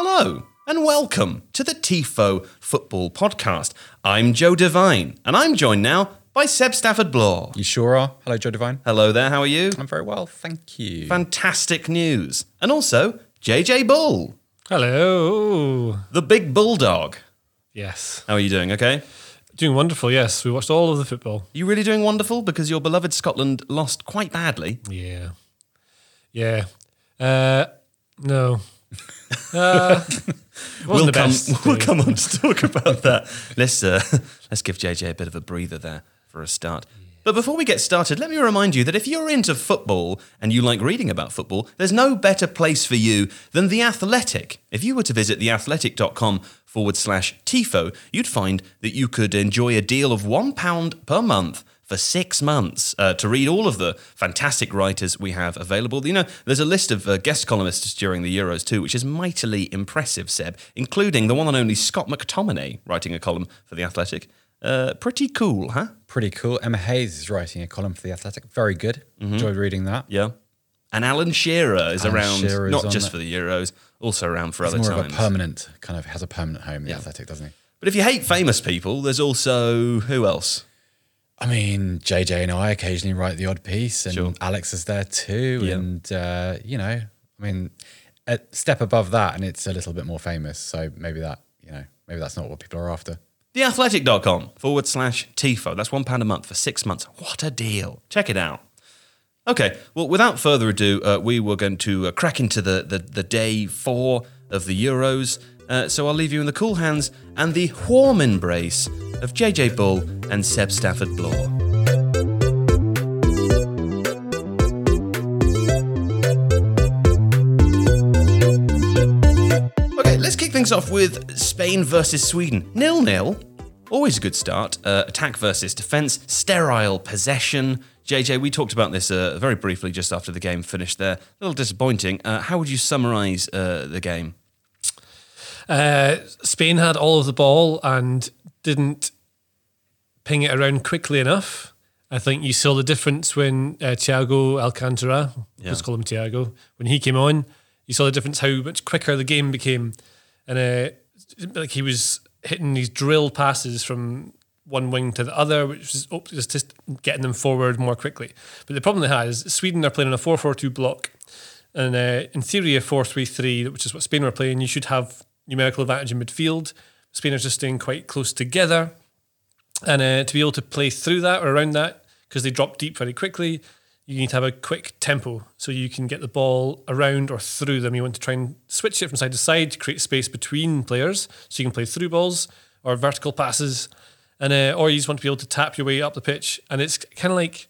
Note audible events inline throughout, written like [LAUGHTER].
Hello, and welcome to the TIFO Football Podcast. I'm Joe Devine, and I'm joined now by Seb Stafford Bloor. You sure are. Hello, Joe Devine. Hello there, how are you? I'm very well, thank you. Fantastic news. And also, JJ Bull, Hello. the big bulldog. Yes. How are you doing, okay? Doing wonderful, yes. We watched all of the football. You really doing wonderful because your beloved Scotland lost quite badly. Yeah. Yeah. Uh, no. Uh, We'll come, we'll day. come on to talk about that. Let's, uh, [LAUGHS] let's give JJ a bit of a breather there for a start. But before we get started, let me remind you that if you're into football and you like reading about football, there's no better place for you than The Athletic. If you were to visit theathletic.com forward slash TIFO, you'd find that you could enjoy a deal of £1 per month for six months uh, to read all of the fantastic writers we have available. You know, there's a list of uh, guest columnists during the Euros too, which is mightily impressive, Seb, including the one and only Scott McTominay writing a column for The Athletic. Uh, pretty cool, huh? Pretty cool. Emma Hayes is writing a column for The Athletic. Very good. Mm-hmm. Enjoyed reading that. Yeah. And Alan Shearer is Alan around, Shearer not on just that. for the Euros, also around for He's other more times. of a permanent, kind of has a permanent home, The Athletic, doesn't he? but if you hate famous people, there's also who else? I mean, JJ and I occasionally write the odd piece, and Sure. Alex is there too. Yeah. And, uh, you know, I mean, a step above that, and it's a little bit more famous. So maybe that, you know, maybe that's not what people are after. Theathletic.com forward slash TIFO. That's one pound a month for six months. What a deal. Check it out. Okay, well, without further ado, uh, we were going to uh, crack into the, the, the day four of the Euros. Uh, so I'll leave you in the cool hands and the warm embrace of JJ Bull and Seb Stafford Bloor. Okay, let's kick things off with Spain versus Sweden. Nil nil. Always a good start. Uh, attack versus defense. Sterile possession. JJ, we talked about this uh, very briefly just after the game finished there. A little disappointing. Uh, how would you summarise uh, the game? Uh, Spain had all of the ball and didn't ping it around quickly enough. I think you saw the difference when uh, Thiago Alcantara, let's call him Thiago, when he came on. You saw the difference how much quicker the game became, and uh, like he was hitting these drill passes from one wing to the other, which was oh, just just getting them forward more quickly. But the problem they had is Sweden are playing on a four-four-two block, and uh, in theory a four-three-three, which is what Spain were playing. You should have numerical advantage in midfield. Spain are just staying quite close together. And uh, to be able to play through that or around that because they drop deep very quickly you need to have a quick tempo. So you can get the ball around or through them. You want to try and switch it from side to side to create space between players so you can play through balls or vertical passes. And uh, or you just want to be able to tap your way up the pitch. And it's kind of like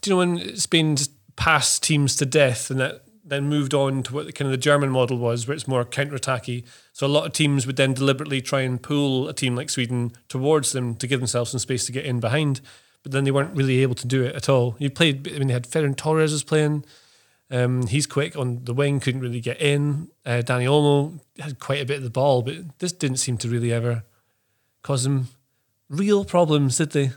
do you know when Spain just pass teams to death and that then moved on to what the, kind of the German model was, where it's more counter-attacky. So a lot of teams would then deliberately try and pull a team like Sweden towards them to give themselves some space to get in behind. But then they weren't really able to do it at all. You played. I mean, they had Ferran Torres was playing. Um, he's quick on the wing, couldn't really get in. Uh, Dani Olmo had quite a bit of the ball, but this didn't seem to really ever cause him real problems, did they?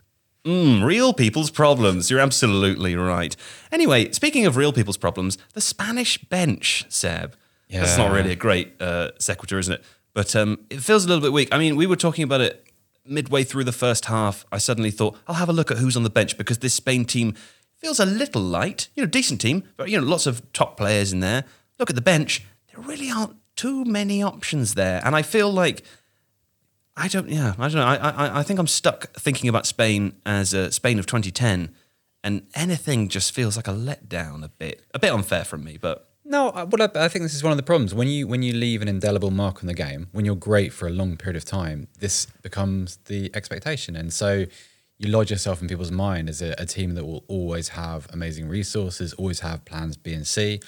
Mm, real people's problems. You're absolutely right. Anyway, speaking of real people's problems, the Spanish bench, Seb. Yeah. That's not really a great uh, sequitur, isn't it? But um, it feels a little bit weak. I mean, we were talking about it midway through the first half. I suddenly thought, I'll have a look at who's on the bench because this Spain team feels a little light. You know, decent team, but, you know, lots of top players in there. Look at the bench. There really aren't too many options there. And I feel like I don't. Yeah, I don't know. I, I, I think I'm stuck thinking about Spain as a Spain of 2010, and anything just feels like a letdown a bit. A bit unfair from me, but No, I- well, I, I think this is one of the problems when you when you leave an indelible mark on the game, when you're great for a long period of time, this becomes the expectation, and so you lodge yourself in people's mind as a, a team that will always have amazing resources, always have plans B and C.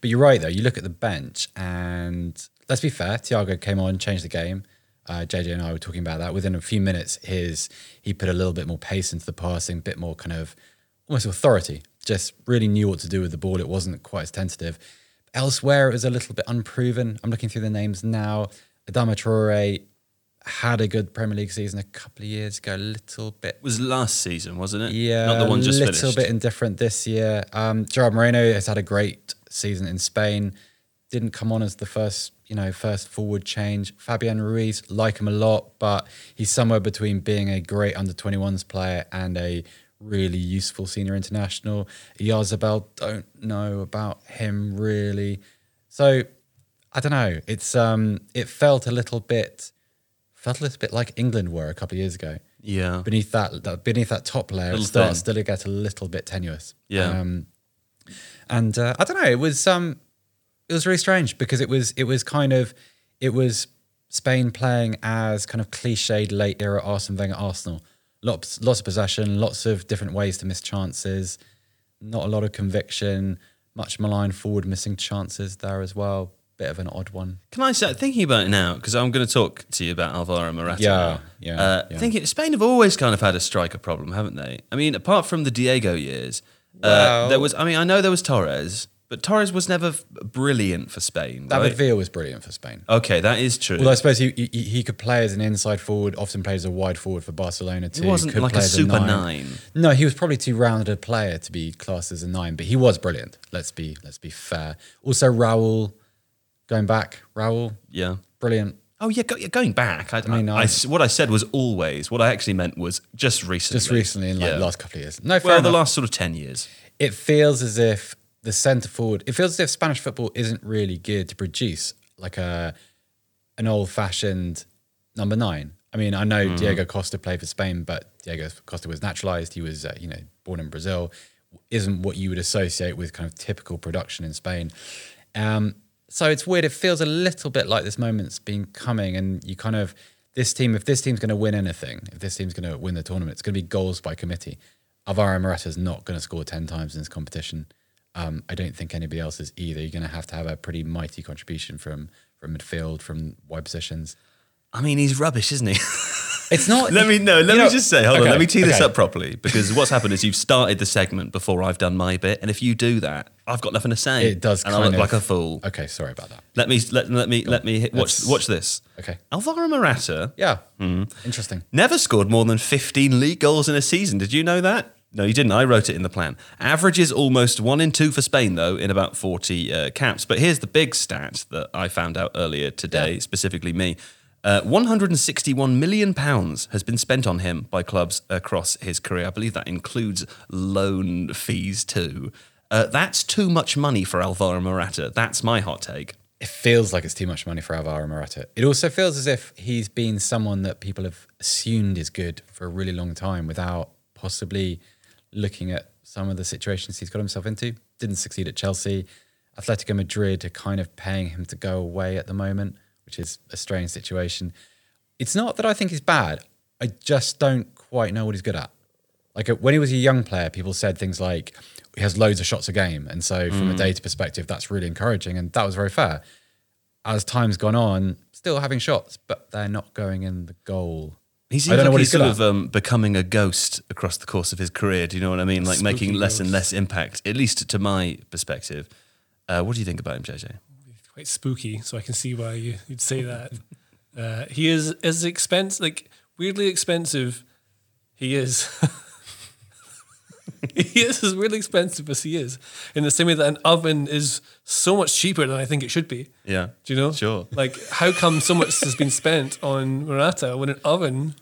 But you're right though. You look at the bench, and let's be fair. Thiago came on, changed the game. Uh, JJ and I were talking about that. Within a few minutes, his he put a little bit more pace into the passing, a bit more kind of almost authority. Just really knew what to do with the ball. It wasn't quite as tentative. Elsewhere, it was a little bit unproven. I'm looking through the names now. Adama Traore had a good Premier League season a couple of years ago. A little bit, it was last season, wasn't it? yeah, not the one just a little finished. bit indifferent this year. Um, Gerard Moreno has had a great season in Spain. Didn't come on as the first, you know, first forward change. Fabian Ruiz, like him a lot, but he's somewhere between being a great under 21s player and a really useful senior international. Oyarzabal, don't know about him really. So I don't know. It's um, it felt a little bit, felt a little bit like England were a couple of years ago Yeah, beneath that, that beneath that top layer, Little it starts thin. to get a little bit tenuous. Yeah. Um, and uh, I don't know. It was um, it was really strange because it was it was kind of it was Spain playing as kind of cliched late era Arsene Wenger Arsenal. Lots lots of possession, lots of different ways to miss chances. Not a lot of conviction. Much maligned forward missing chances there as well. Bit of an odd one. Can I say, thinking about it now, because I'm going to talk to you about Alvaro Morata. Yeah, yeah, Uh, yeah. Thinking Spain have always kind of had a striker problem, haven't they? I mean, apart from the Diego years, uh, Well- there was. I mean, I know there was Torres, but Torres was never f- brilliant for Spain. David right? Villa was brilliant for Spain. Okay, that is true. Well, I suppose he, he he could play as an inside forward. Often played as a wide forward for Barcelona too. He wasn't Could like a play as super nine. No, he was probably too rounded a player to be classed as a nine, but he was brilliant. Let's be let's be fair. Also, Raul, going back, Raul, yeah. brilliant. Oh yeah, go, going back. I, mean, I, I- I s- what I said was always. What I actually meant was just recently. Just recently in like Yeah. the last couple of years. No, Well, the last sort of ten years. it feels as if the centre forward. It feels as if Spanish football isn't really geared to produce like a an old fashioned number nine. I mean, I know Diego Costa played for Spain, but Diego Costa was naturalized. He was, uh, you know, born in Brazil. Isn't what you would associate with kind of typical production in Spain. Um, so it's weird. It feels a little bit like this moment's been coming, and you kind of this team. If this team's going to win anything, if this team's going to win the tournament, it's going to be goals by committee. Alvaro Morata's not going to score ten times in this competition. Um, I don't think anybody else is either. You're going to have to have a pretty mighty contribution from from midfield, from wide positions. I mean, he's rubbish, isn't he? [LAUGHS] It's not. [LAUGHS] let me no. Let me know- just say, hold on. Let me tee this up properly because what's happened is you've started the segment before I've done my bit, and if you do that, I've got nothing to say. It does and I look of like a fool. Okay, sorry about that. Let me let, let me let me hit, watch watch this. Okay. Alvaro Morata Yeah. Hmm. Interesting. never scored more than 15 league goals in a season. Did you know that? No, you didn't. I wrote it in the plan. Averages almost one in two for Spain, though, in about 40 uh, caps. But here's the big stat that I found out earlier today, Yeah. specifically me. Uh, 161 million pounds has been spent on him by clubs across his career. I believe that includes loan fees too. Uh, that's too much money for Alvaro Morata. That's my hot take. It feels like it's too much money for Alvaro Morata. It also feels as if he's been someone that people have assumed is good for a really long time without possibly looking at some of the situations he's got himself into. Didn't succeed at Chelsea. Atletico Madrid are kind of paying him to go away at the moment, which is a strange situation. It's not that I think he's bad. I just don't quite know what he's good at. Like when he was a young player, people said things like he has loads of shots a game, and so from a mm. data perspective, that's really encouraging, and that was very fair. As time's gone on, still having shots, but they're not going in the goal. He I don't know like what he's he's sort of um, becoming a ghost across the course of his career. Do you know what I mean? Like making less and less impact, at least to my perspective. Uh, what do you think about him, JJ? quite spooky, so I can see why you, you'd say that. Uh, he is as expensive, like weirdly expensive. He is. [LAUGHS] [LAUGHS] he is really expensive as he is, in the same way that an oven is so much cheaper than I think it should be. Yeah. Do you know? Sure. Like, how come so much has been spent on Morata when an oven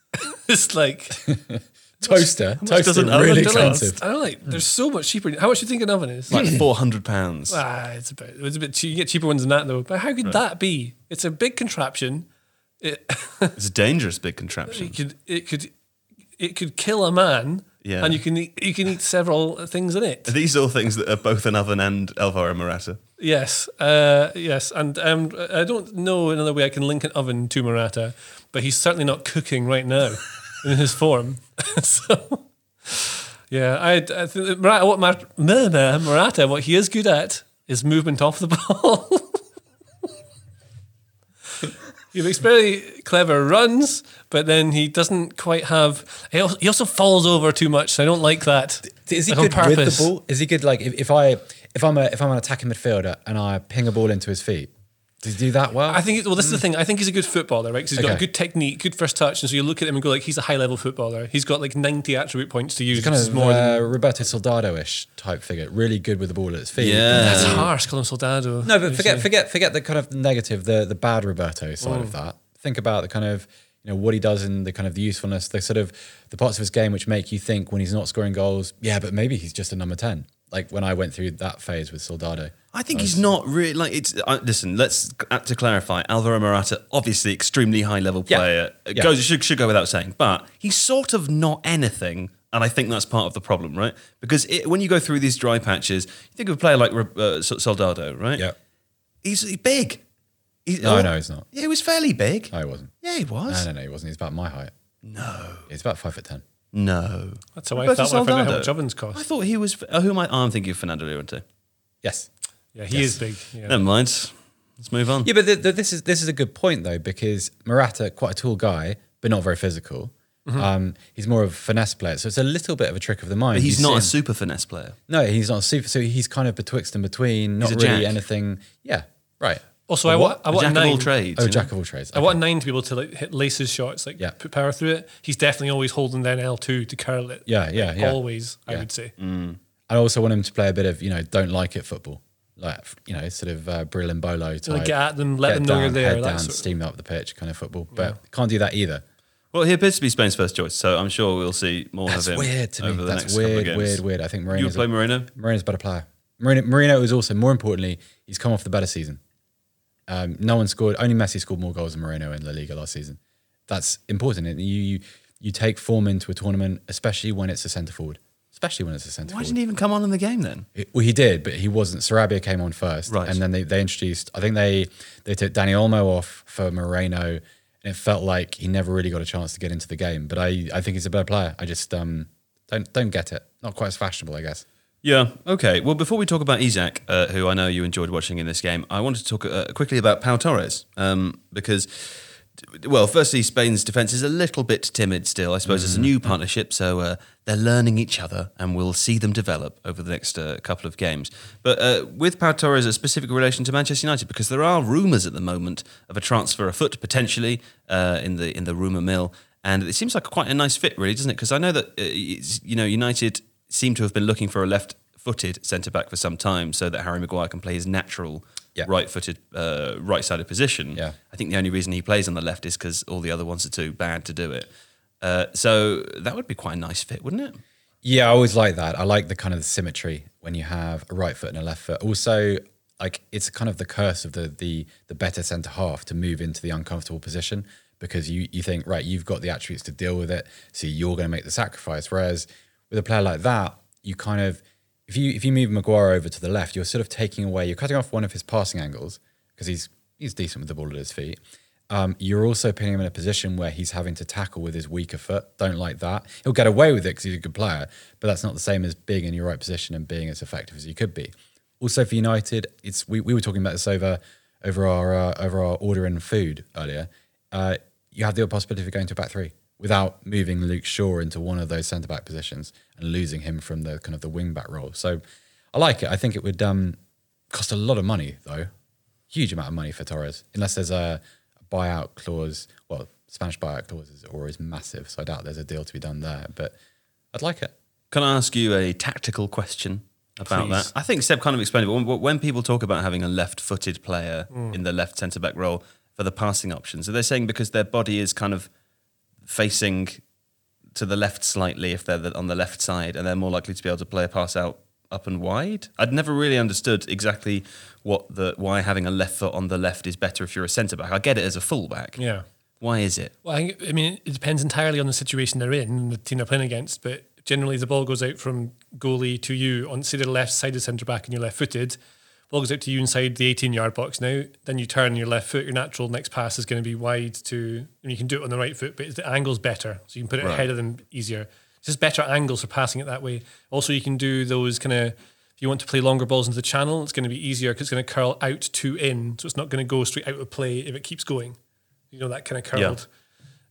[LAUGHS] is like [LAUGHS] Toaster, does toaster, an oven really cost? expensive. I don't know, like, there's so much cheaper. How much do you think an oven is? Like four hundred pounds. Ah, it's a bit. It's a bit. Cheap. You get cheaper ones than that though. But how could that be? It's a big contraption. It, It's a dangerous big contraption. it could. It could. It could kill a man. Yeah. And you can eat, you can eat several things in it. Are these all things that are both an oven and Alvaro Morata? Yes. Uh, yes. And um, I don't know another way I can link an oven to Morata, but he's certainly not cooking right now [LAUGHS] in his form. [LAUGHS] so. Yeah, I, I think that Morata, what Mar- Morata, what he is good at is movement off the [LAUGHS] ball. He makes very clever runs, but then he doesn't quite have. He also, he also falls over too much. So I don't like that. Is he Like, good with the ball? Is he good like if, if I if I'm a if I'm an attacking midfielder and I ping a ball into his feet? Does he do that well? I think. Well, this is the mm. thing. I think he's a good footballer, right? Because he's got Okay. good technique, good first touch, and so you look at him and go like, he's a high level footballer. He's got like ninety attribute points to use. He's kind of more uh, than, Roberto Soldado-ish type figure, really good with the ball at his feet. Yeah. Um, that's harsh. Call him Soldado. No, but forget forget forget the kind of negative, the the bad Roberto side of mm. that. Think about the kind of you know what he does and the kind of the usefulness, the sort of the parts of his game which make you think when he's not scoring goals, yeah, but maybe he's just a number ten. Like when I went through that phase with Soldado. I think he's not really like it's. Uh, listen, let's uh, to clarify. Alvaro Morata, obviously extremely high level player. It Yeah. goes should should go without saying, but he's sort of not anything, and I think that's part of the problem, right? Because it, when you go through these dry patches, you think of a player like uh, Soldado, right? Yeah. he's, he's big. He's, No, no, he's not. Yeah, he was fairly big. No, he wasn't. Yeah, he was. No, no, no, he wasn't. He's about my height. No. He's about five foot ten. No. That's how I Roberto thought when I found out how much ovens I thought he was. Oh, who am I? Oh, I'm thinking of Fernando Llorente. Yes. Yeah, he is big. Yeah. Never mind. Let's move on. Yeah, but th th this is this is a good point though because Morata, quite a tall guy, but not very physical. Um, he's more of a finesse player, so it's a little bit of a trick of the mind. But he's You not a super finesse player. No, he's not super. So he's kind of betwixt and between, not really jack. anything. Yeah, right. Also, I want I A want jack a nine. of all trades. Oh, you know? jack of all trades. I want a nine to be able to like hit lace his shots, like Yeah. put power through it. He's definitely always holding down L two to curl it. Yeah, yeah, Like, yeah. Always, I would say. I also want him to play a bit of you know don't like it football, like you know sort of uh, Brill and Bolo type. Like, get at them, let Get them know you're down, there, Head down, sort of- steam up the pitch kind of football, but can't do that either. Well, he appears to be Spain's first choice, so I'm sure we'll see more That's of him. weird to over me. The That's next couple of weird, games. weird, weird. I think You would Moreno's play a, Moreno? Moreno's a better player. Moreno, Moreno is also more importantly, he's come off the better season. Um, no one scored. Only Messi scored more goals than Moreno in La Liga last season. That's important. You you you take form into a tournament, especially when it's a centre forward. Especially when it's a centre forward. Why forward. didn't he even come on in the game then? It- Well, he did, but he wasn't. Sarabia came on first, Right. and then they, they introduced. I think they they took Dani Olmo off for Moreno, and it felt like he never really got a chance to get into the game. But I, I think he's a better player. I just um don't don't get it. Not quite as fashionable, I guess. Yeah. Okay. Well, before we talk about Isaac, uh, who I know you enjoyed watching in this game, I wanted to talk uh, quickly about Pau Torres um, because, well, firstly, Spain's defence is a little bit timid still. I suppose it's a new partnership, so uh, they're learning each other, and we'll see them develop over the next uh, couple of games. But uh, with Pau Torres, a specific relation to Manchester United, because there are rumours at the moment of a transfer afoot potentially uh, in the in the rumour mill. And it seems like quite a nice fit, really, doesn't it? Because I know that uh, you know United seem to have been looking for a left-footed centre back for some time, so that Harry Maguire can play his natural Yeah. right-footed, uh, right-sided position. Yeah. I think the only reason he plays on the left is because all the other ones are too bad to do it. Uh, so that would be quite a nice fit, wouldn't it? Yeah, I always like that. I like the kind of symmetry when you have a right foot and a left foot. Also, like it's kind of the curse of the the the better centre half to move into the uncomfortable position because you you think right, you've got the attributes to deal with it, so you're going to make the sacrifice. Whereas with a player like that, you kind of if you if you move Maguire over to the left, you're sort of taking away, you're cutting off one of his passing angles because he's he's decent with the ball at his feet. Um, you're also putting him in a position where he's having to tackle with his weaker foot. Don't like that. He'll get away with it because he's a good player, but that's not the same as being in your right position and being as effective as you could be. Also for United, it's we, we were talking about this over over our uh, over our order in food earlier. Uh, you have the possibility of going to a back three without moving Luke Shaw into one of those centre back positions and losing him from the kind of the wing back role. So I like it. I think it would um, cost a lot of money though, huge amount of money for Torres, unless there's a, a buyout clause. Well, Spanish buyout clause is always massive, so I doubt there's a deal to be done there. But I'd like it. Can I ask you a tactical question about Please. that? I think Seb kind of explained it. When, when people talk about having a left-footed player Mm. in the left centre back role for the passing options, are they saying because their body is kind of facing to the left slightly if they're the, on the left side, and they're more likely to be able to play a pass out up and wide? I'd never really understood exactly what the why having a left foot on the left is better if you're a centre back. I get it as a fullback. Yeah. Why is it? Well, I, think, I mean, it depends entirely on the situation they're in and the team they're playing against. But generally, the ball goes out from goalie to you on, say, the left side of centre back and you're left footed. Ball goes out to you inside the 18 yard box now. Then you turn your left foot. Your natural next pass is going to be wide to, and you can do it on the right foot, but the angle's better. So you can put it Right. ahead of them easier. It's just better angles for passing it that way. Also, you can do those kind of, if you want to play longer balls into the channel, it's going to be easier because it's going to curl out to in. So it's not going to go straight out of play if it keeps going. You know, that kind of Yeah. curled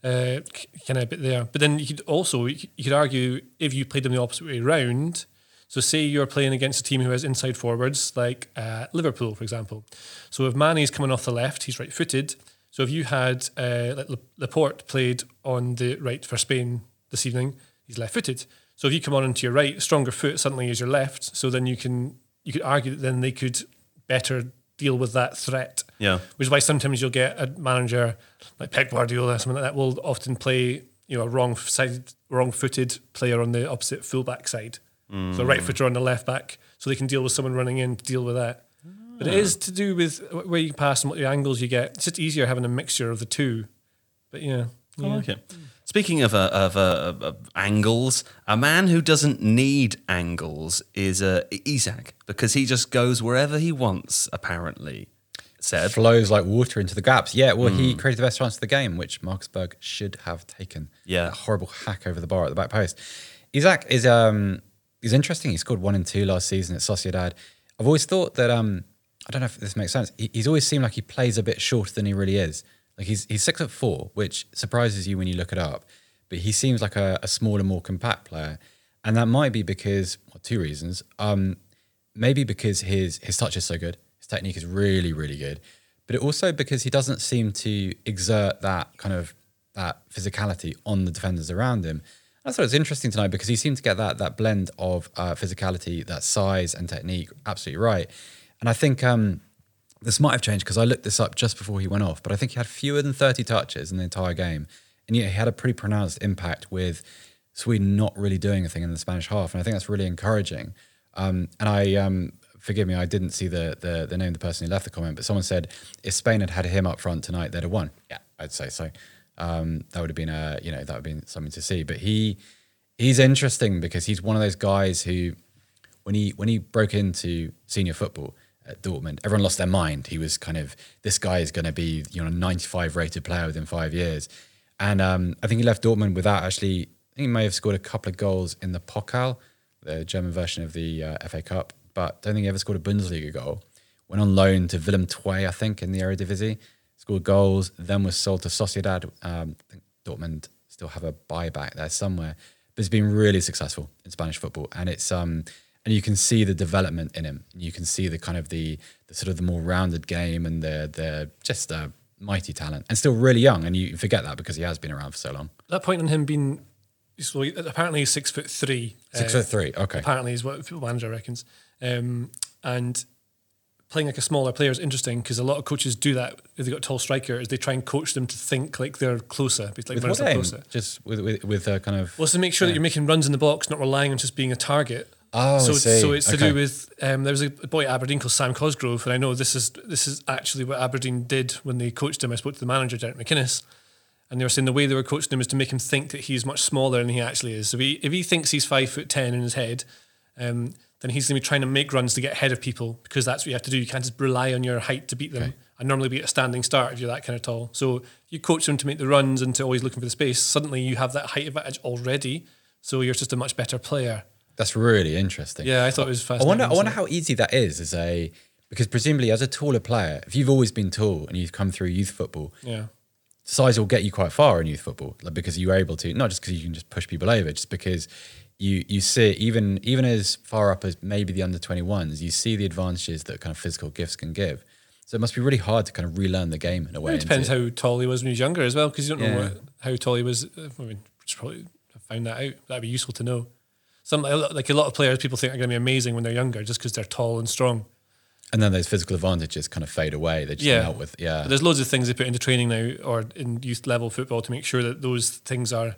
uh, kind of bit there. But then you could also you could- you could argue if you played them the opposite way around. So say you're playing against a team who has inside forwards, like uh, Liverpool, for example. So if Mane's coming off the left, he's right-footed. So if you had uh, Laporte played on the right for Spain this evening, he's left-footed. So if you come on into your right, stronger foot suddenly is your left. So then you can you could argue that then they could better deal with that threat Yeah. which is why sometimes you'll get a manager like Pep Guardiola, something like that, will often play you know a wrong side, wrong footed player on the opposite fullback side, so right footer on the left back, so they can deal with someone running in to deal with that. But it is to do with where you pass and what the angles you get. It's just easier having a mixture of the two. But yeah, I like it. Speaking of, uh, of, uh, of angles, a man who doesn't need angles is uh, Isaac because he just goes wherever he wants, apparently. Seb. Flows like water into the gaps. Yeah, well, he created the best chance of the game, which Marcus Berg should have taken. Yeah. That horrible hack over the bar at the back post. Isaac is um he's interesting. He scored one and two last season at Sociedad. I've always thought that um I don't know if this makes sense. He, he's always seemed like he plays a bit shorter than he really is. Like he's he's six foot four, which surprises you when you look it up. But he seems like a, a smaller, more compact player, and that might be because well, two reasons. Um, maybe because his his touch is so good, his technique is really really good, but it also because he doesn't seem to exert that kind of that physicality on the defenders around him. I thought it was interesting to know because he seemed to get that that blend of uh, physicality, that size and technique absolutely right. And I think um, this might have changed because I looked this up just before he went off, but I think he had fewer than 30 touches in the entire game. And yet he had a pretty pronounced impact with Sweden not really doing anything in the Spanish half. And I think that's really encouraging. Um, and I, um, forgive me, I didn't see the, the the name of the person who left the comment, but someone said if Spain had had him up front tonight, they'd have won. Yeah, I'd say so. Um, that would have been a, you know, that would have been something to see. But he, he's interesting because he's one of those guys who, when he when he broke into senior football at Dortmund, everyone lost their mind. He was kind of this guy is going to be you know 95 rated player within five years, and um, I think he left Dortmund without actually. I think he may have scored a couple of goals in the Pokal, the German version of the uh, FA Cup, but don't think he ever scored a Bundesliga goal. Went on loan to Willem II, I think, in the Eredivisie. Scored goals, then was sold to Sociedad. Um, I think Dortmund still have a buyback there somewhere, but he's been really successful in Spanish football, and it's um, and you can see the development in him. You can see the kind of the, the sort of the more rounded game and the the just a mighty talent, and still really young. And you forget that because he has been around for so long. that point on him being so apparently he's six foot three. Six uh, foot three, okay. Apparently is what Football Manager reckons. Um, and playing like a smaller player is interesting because a lot of coaches do that if they've got a tall striker is they try and coach them to think like they're closer. Like With what aim? closer. Just with with, with a kind of Well, it's to make sure that you're making runs in the box, not relying on just being a target. Oh, I so, see. so it's to do with um, there was a boy at Aberdeen called Sam Cosgrove, and I know this is this is actually what Aberdeen did when they coached him. I spoke to the manager, Derek McInnes, and they were saying the way they were coaching him is to make him think that he's much smaller than he actually is. So he, if he thinks he's five foot ten in his head, um, then he's going to be trying to make runs to get ahead of people because that's what you have to do. You can't just rely on your height to beat them. and normally be at a standing start if you're that kind of tall. So you coach them to make the runs and to always looking for the space. Suddenly you have that height advantage already, so you're just a much better player. That's really interesting. Yeah, I thought it was I fascinating. wonder. I wonder how easy that is as a because presumably as a taller player, if you've always been tall and you've come through youth football, Yeah. size will get you quite far in youth football, like because you're able to not just because you can just push people over, just because you you see even even as far up as maybe the under 21s, you see the advantages that kind of physical gifts can give. So it must be really hard to kind of relearn the game in a way. It depends how tall he was when he was younger as well, because you don't know what, how tall he was. uh, I mean, just probably found that out. That'd be useful to know. Some like a lot of players, people think are going to be amazing when they're younger, just because they're tall and strong. and then those physical advantages kind of fade away. They just Yeah. melt with yeah. But there's loads of things they put into training now or in youth level football to make sure that those things are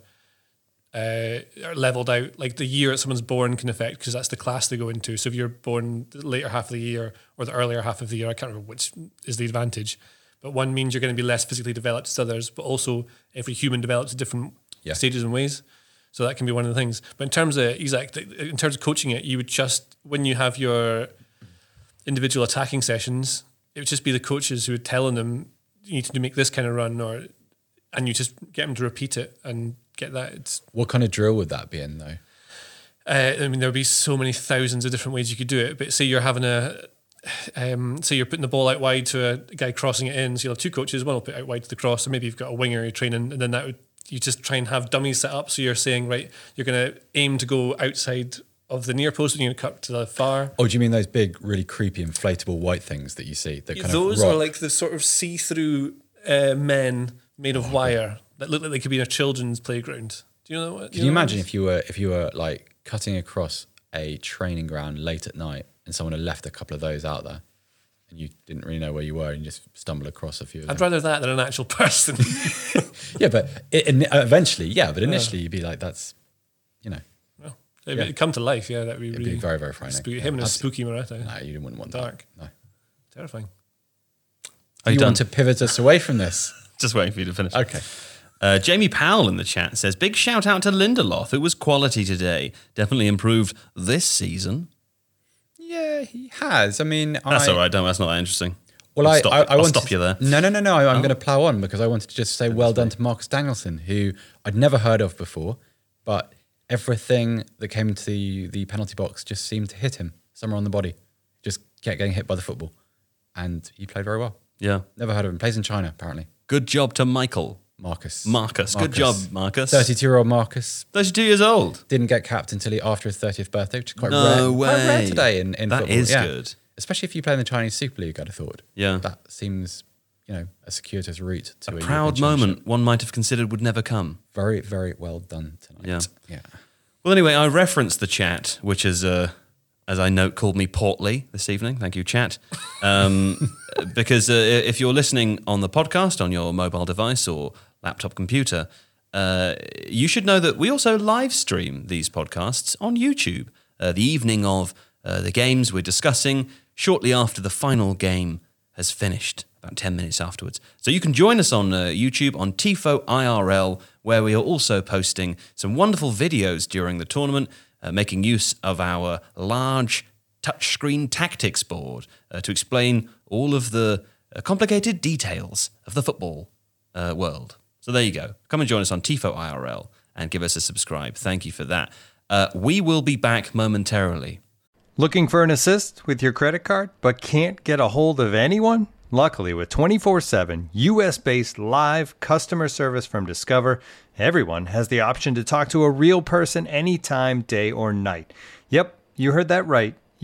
uh, are leveled out. Like the year that someone's born can affect because that's the class they go into. So if you're born the later half of the year or the earlier half of the year, I can't remember which is the advantage. But one means you're going to be less physically developed as others, but also every human develops at different Yeah. stages and ways. So that can be one of the things. But in terms of Isaac, in terms of coaching it, you would just when you have your individual attacking sessions, it would just be the coaches who would telling them you need to make this kind of run, or and you just get them to repeat it and get that. It's, what kind of drill would that be in though? uh, I mean, there would be so many thousands of different ways you could do it. But say you're having a, um, say you're putting the ball out wide to a guy crossing it in. So you'll have two coaches. One will put out wide to the cross, and maybe you've got a winger you're training, and then that would you just try and have dummies set up. So you're saying right, you're going to aim to go outside of the near post, and you're going to cut to the far. Oh, do you mean those big, really creepy inflatable white things that you see? That kind Those of rock? are like the sort of see-through uh, men made of wire that look like they could be in a children's playground. Do you know what? Can you imagine if you were if you were like cutting across a training ground late at night and someone had left a couple of those out there, and you didn't really know where you were, and you just stumbled across a few of? I'd rather that than an actual [LAUGHS] person. [LAUGHS] yeah, but it, it- eventually, yeah, but initially you'd be like, that's, you know, well, it'd come to life, yeah, that'd be it'd really be very very frightening. spooky. Yeah, Him and his spooky Morata, No, you wouldn't want Dark. that. No. terrifying. Are you you want done? to pivot us away from this? [LAUGHS] Just waiting for you to finish. Okay. Uh, Jamie Powell in the chat says, "Big shout out to Lindelof. It was quality today. Definitely improved this season. Yeah, he has. I mean, That's I, all right. Don't. That's not that interesting. Well, I'll I, stop, I, I I'll wanted stop you there. No, no, no, no. I, I'm going to plow on because I wanted to just say well done to Marcus Danielson, who I'd never heard of before, but everything that came the, the penalty box just seemed to hit him somewhere on the body. Just kept getting hit by the football, and he played very well. Yeah. Never heard of him. Plays in China apparently. Good job to Michael Marcus. Marcus. Good job, Marcus. 32 year old Marcus. 32 years old. Didn't get capped until he, after his 30th birthday, which is quite No rare. Quite rare way. today in, in That football. is good. Especially if you play in the Chinese Super League, I'd have thought. Yeah. That seems, you know, a circuitous route to a, A European proud Championship. moment one might have considered would never come. Very, very well done tonight. Yeah. Yeah. Well, anyway, I referenced the chat, which is, uh, as I note, called me portly this evening. Thank you, chat. Um, [LAUGHS] because uh, if you're listening on the podcast on your mobile device or laptop computer, uh, you should know that we also live stream these podcasts on YouTube. Uh, the evening of uh, the games we're discussing, shortly after the final game has finished, about 10 minutes afterwards. So you can join us on uh, YouTube on TIFO IRL, where we are also posting some wonderful videos during the tournament, uh, making use of our large touchscreen tactics board uh, to explain all of the complicated details of the football world. So there you go. Come and join us on TIFO IRL and give us a subscribe. Thank you for that. Uh, we will be back momentarily. Looking for an assist with your credit card but can't get a hold of anyone? Luckily, with 24 7 US based live customer service from Discover, everyone has the option to talk to a real person anytime, day or night. Yep, you heard that right.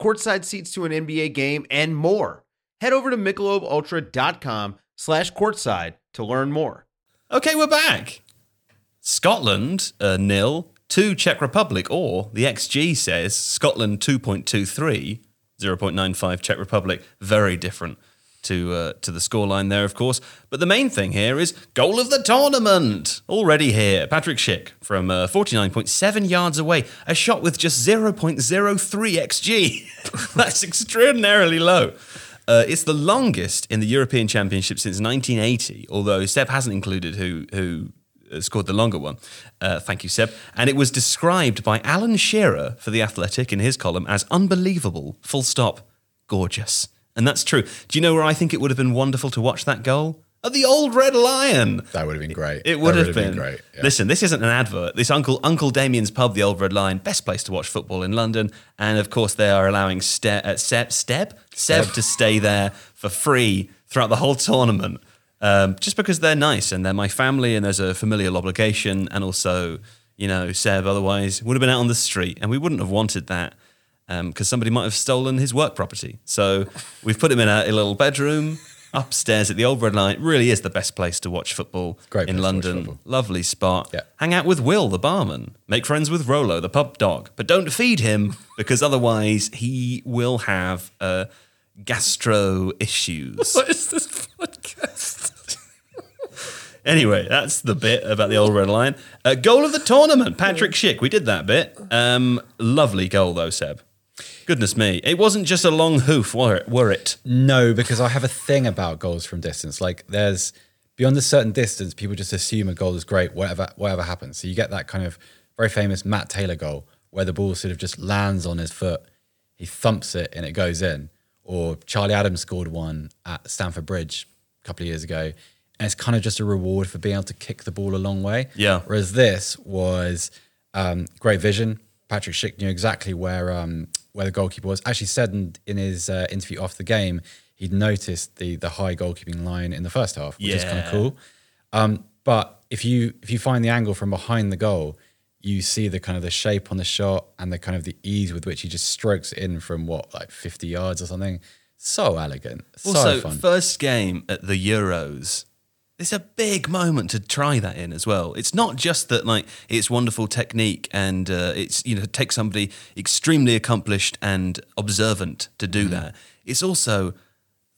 courtside seats to an NBA game, and more. Head over to michelobultra.com slash courtside to learn more. Okay, we're back. Scotland, uh, nil. to Czech Republic, or the XG says Scotland 2.23, 0.95 Czech Republic. Very different. To uh, to the scoreline there, of course. But the main thing here is goal of the tournament already here. Patrick Schick from uh, 49.7 yards away, a shot with just 0.03 xg. [LAUGHS] That's extraordinarily low. Uh, it's the longest in the European Championship since 1980, although Seb hasn't included who who uh, scored the longer one. Uh, thank you, Seb. And it was described by Alan Shearer for The Athletic in his column as unbelievable, full stop, gorgeous. And that's true. Do you know where I think it would have been wonderful to watch that goal? At the Old Red Lion. That would have been great. It would That have been. great. yeah. Listen, this isn't an advert. This Uncle Uncle Damien's pub, the Old Red Lion, best place to watch football in London. And of course, they are allowing Ste- uh, Seb, Steb, Seb to stay there for free throughout the whole tournament, um, just because they're nice and they're my family, and there's a familial obligation. And also, you know, Seb otherwise would have been out on the street, and we wouldn't have wanted that because somebody might have stolen his work property. So we've put him in a, a little bedroom. Upstairs at the Old Red Lion It really is the best place to watch football Great in London. football. Lovely spot. Yeah. Hang out with Will, the barman. Make friends with Rolo, the pub dog. But don't feed him because otherwise he will have uh, gastro issues. [LAUGHS] What is this podcast? [LAUGHS] anyway, that's the bit about the old red lion. Uh, goal of the tournament, Patrick Schick. We did that bit. Um, lovely goal though, Seb. Goodness me, it wasn't just a long hoof, were it? Were it? No, because I have a thing about goals from distance. Like there's beyond a certain distance, people just assume a goal is great, whatever whatever happens. So you get that kind of very famous Matt Taylor goal where the ball sort of just lands on his foot, he thumps it and it goes in. Or Charlie Adams scored one at Stamford Bridge a couple of years ago. And it's kind of just a reward for being able to kick the ball a long way. Yeah. Whereas this was um, great vision. Patrick Schick knew exactly where um, where the goalkeeper was. Actually, said in, in his uh, interview after the game, he'd noticed the the high goalkeeping line in the first half, which is kind of cool. Um, but if you if you find the angle from behind the goal, you see the kind of the shape on the shot and the kind of the ease with which he just strokes in from what like fifty yards or something. So elegant, so Also, fun. first game at the Euros. It's a big moment to try that in as well. It's not just that like it's wonderful technique and uh, it's you know take somebody extremely accomplished and observant to Mm. do that. It's also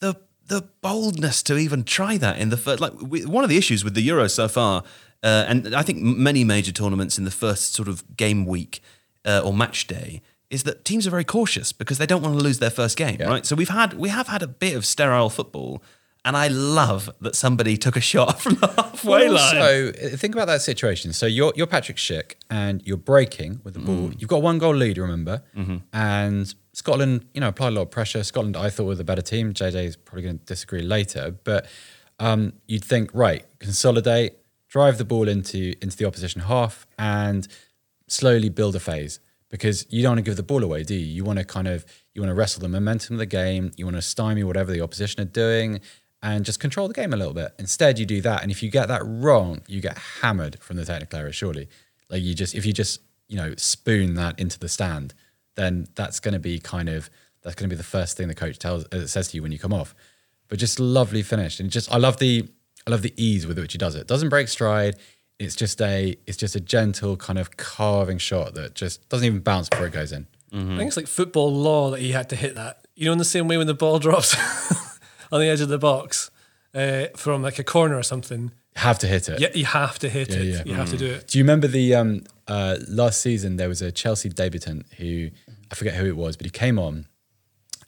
the the boldness to even try that in the first. Like we, one of the issues with the Euros so far, uh, and I think many major tournaments in the first sort of game week uh, or match day. Is that teams are very cautious because they don't want to lose their first game, right? So we've had we have had a bit of sterile football, and I love that somebody took a shot [LAUGHS] from the halfway line. So think about that situation. So you're you're Patrick Schick and you're breaking with the ball. Mm. You've got one goal lead, remember? Mm-hmm. And Scotland, you know, applied a lot of pressure. Scotland, I thought, were the better team. JJ is probably going to disagree later, but um, you'd think, right, consolidate, drive the ball into into the opposition half, and slowly build a phase because you don't want to give the ball away, do you? You want to kind of you want to wrestle the momentum of the game. You want to stymie whatever the opposition are doing and just control the game a little bit. Instead, you do that, and if you get that wrong, you get hammered from the technical area. Surely, like you just if you just you know spoon that into the stand, then that's going to be kind of that's going to be the first thing the coach tells uh, says to you when you come off. But just lovely finish, and just I love the I love the ease with which he does it. Doesn't break stride. It's just a it's just a gentle kind of carving shot that just doesn't even bounce before it goes in. I think it's like football law that he had to hit that. You know, in the same way when the ball drops [LAUGHS] on the edge of the box uh, from like a corner or something, Have to hit it. yeah, you have to hit it. yeah. You have to do it. Do you remember the um, uh, last season? There was a Chelsea debutant who I forget who it was, but he came on,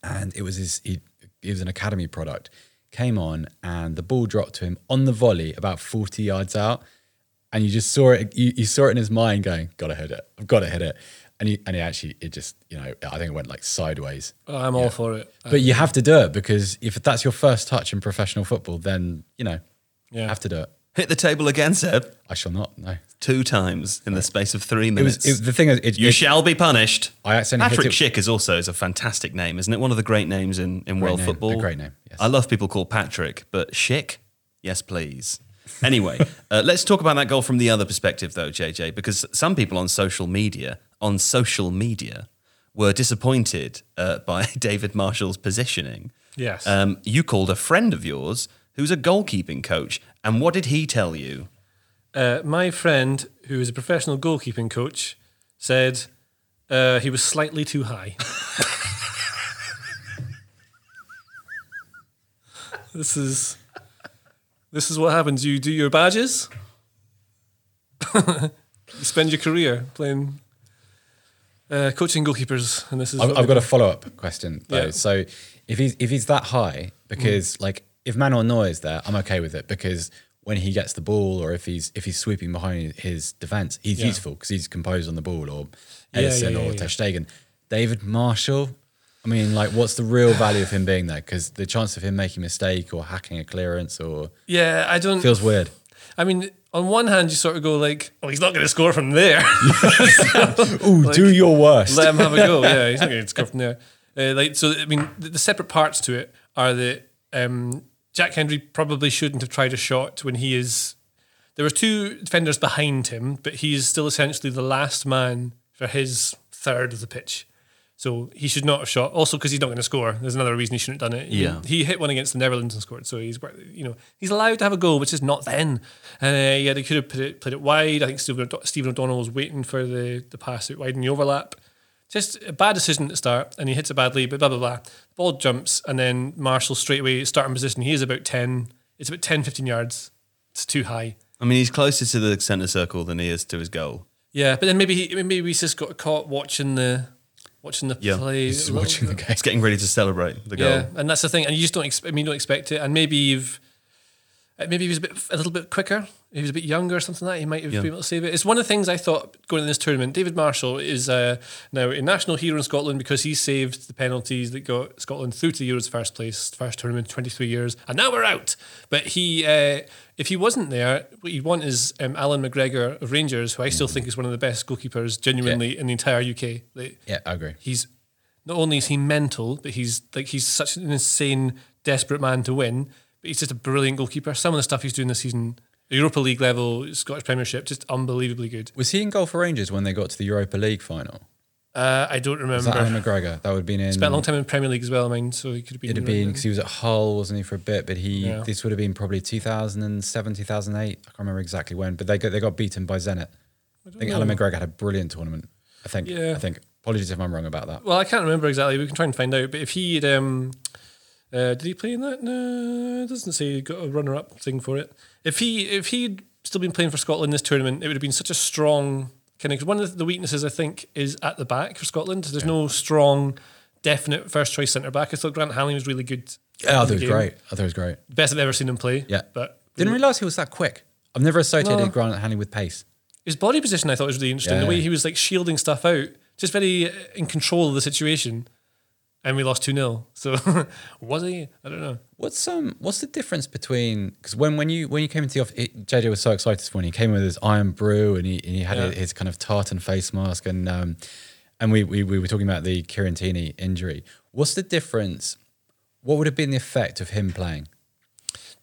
and it was his. He, was an academy product. Came on, and the ball dropped to him on the volley about forty yards out, and you just saw it. You, you saw it in his mind, going, "Got to hit it. I've got to hit it." And he and he actually it just you know I think it went like sideways. Oh, I'm all for it. But you have to do it because if that's your first touch in professional football, then you know Yeah. you have to do it. Hit the table again, Seb. I shall not. No. Two times in the space of three It minutes. was it, the thing is it, you it- shall be punished. I accidentally hit Patrick it- Schick is also is a fantastic name, isn't it? One of the great names in, in world name, football. a great name, yes. I love people called Patrick, but Schick, yes, please. Anyway, [LAUGHS] uh, let's talk about that goal from the other perspective, though, JJ, because some people on social media, on social media, were disappointed uh, [LAUGHS] by David Marshall's positioning. Yes. Um, you called a friend of yours who's a goalkeeping coach, and what did he tell you? Uh, my friend, who is a professional goalkeeping coach, said uh, he was slightly too high. [LAUGHS] This is this is what happens. You do your badges. [LAUGHS] you spend your career playing uh, coaching goalkeepers, and this is. I've, I've got a follow up question though. Yeah. So if he's if he's that high, because like if Manuel Neuer is there, I'm okay with it because when he gets the ball or if he's if he's sweeping behind his defense, he's Yeah. useful because he's composed on the ball or Ederson yeah, yeah, or. Ter Stegen. David Marshall. I mean, like, what's the real value of him being there? Because the chance of him making a mistake or hacking a clearance or Yeah, I don't. feels weird. I mean, on one hand, you sort of go like, "Oh, he's not going to score from there." [LAUGHS] Ooh, do your worst. Let him have a go. [LAUGHS] Yeah, he's not going to score from there. Uh, like so, I mean, the, the separate parts to it are that um, Jack Hendry probably shouldn't have tried a shot when he is. There were two defenders behind him, but he is still essentially the last man for his third of the pitch. So he should not have shot. Also, because he's not going to score. There's another reason he shouldn't have done it. Yeah. he hit one against the Netherlands and scored. So he's, you know, he's allowed to have a goal, which is not then. And uh, yeah, they could have put it, played it wide. I think Stephen, Stephen O'Donnell was waiting for the the pass out wide in the overlap. Just a bad decision at the start, and he hits it badly. But blah blah blah. Ball jumps, and then Marshall straight away starting position. He is about ten. It's about 10, 15 yards. It's too high. I mean, he's closer to the centre circle than he is to his goal. Yeah, but then maybe he, maybe he's just got caught watching the watching the Yeah, play. He's a watching the game. He's getting ready to celebrate the goal. Yeah, and that's the thing, and you just don't. Ex- I mean, you don't expect it, and maybe you've. Uh, Maybe he was a bit, a little bit quicker. He was a bit younger or something like that, he might have Yeah. been able to save it. It's one of the things I thought going in this tournament. David Marshall is uh, now a national hero in Scotland because he saved the penalties that got Scotland through to the Euros first place, first tournament, in twenty three years, and now we're out. But he, uh, if he wasn't there, what you'd want is um, Allan McGregor of Rangers, who I still think is one of the best goalkeepers, genuinely in the entire UK. Like, Yeah, I agree. he's not only is he mental, but he's like he's such an insane, desperate man to win. But he's just a brilliant goalkeeper. Some of the stuff he's doing this season, Europa League level, Scottish Premiership, just unbelievably good. Was he in goal for Rangers when they got to the Europa League final? Uh, I don't remember. Was that Allan. McGregor? That would have been in. Spent a long time in Premier League as well, I mean, so he could have been. It'd have been because he was at Hull, wasn't he, for a bit? But he Yeah. this would have been probably 2007, 2008. I can't remember exactly when, but they got they got beaten by Zenit. I, think Allan McGregor had a brilliant tournament. I think. Yeah. I think. Apologies if I'm wrong about that. Well, I can't remember exactly. We can try and find out. But if he had, um, uh, did he play in that? No, it doesn't say he got a runner-up thing for it. If he, if he'd still been playing for Scotland this tournament, it would have been such a strong kind of. Cause one of the weaknesses I think is at the back for Scotland. There's no strong, definite first choice centre back. I thought Grant Hanley was really good. Yeah, I thought it was great. I thought it was great. Best I've ever seen him play. Yeah. but Didn't realise he was that quick. I've never associated No. Grant Hanley with pace. his body position I thought was really interesting. Yeah. The way he was like shielding stuff out, just very uh, in control of the situation. And we lost 2 0. So [LAUGHS] was he? I don't know. What's um what's the difference between because when when you when you came into the office, it, JJ was so excited this morning. He came in with his Irn-Bru and he and he had Yeah. his kind of tartan face mask and um and we, we we were talking about the Kieran Tierney injury. What's the difference? What would have been the effect of him playing?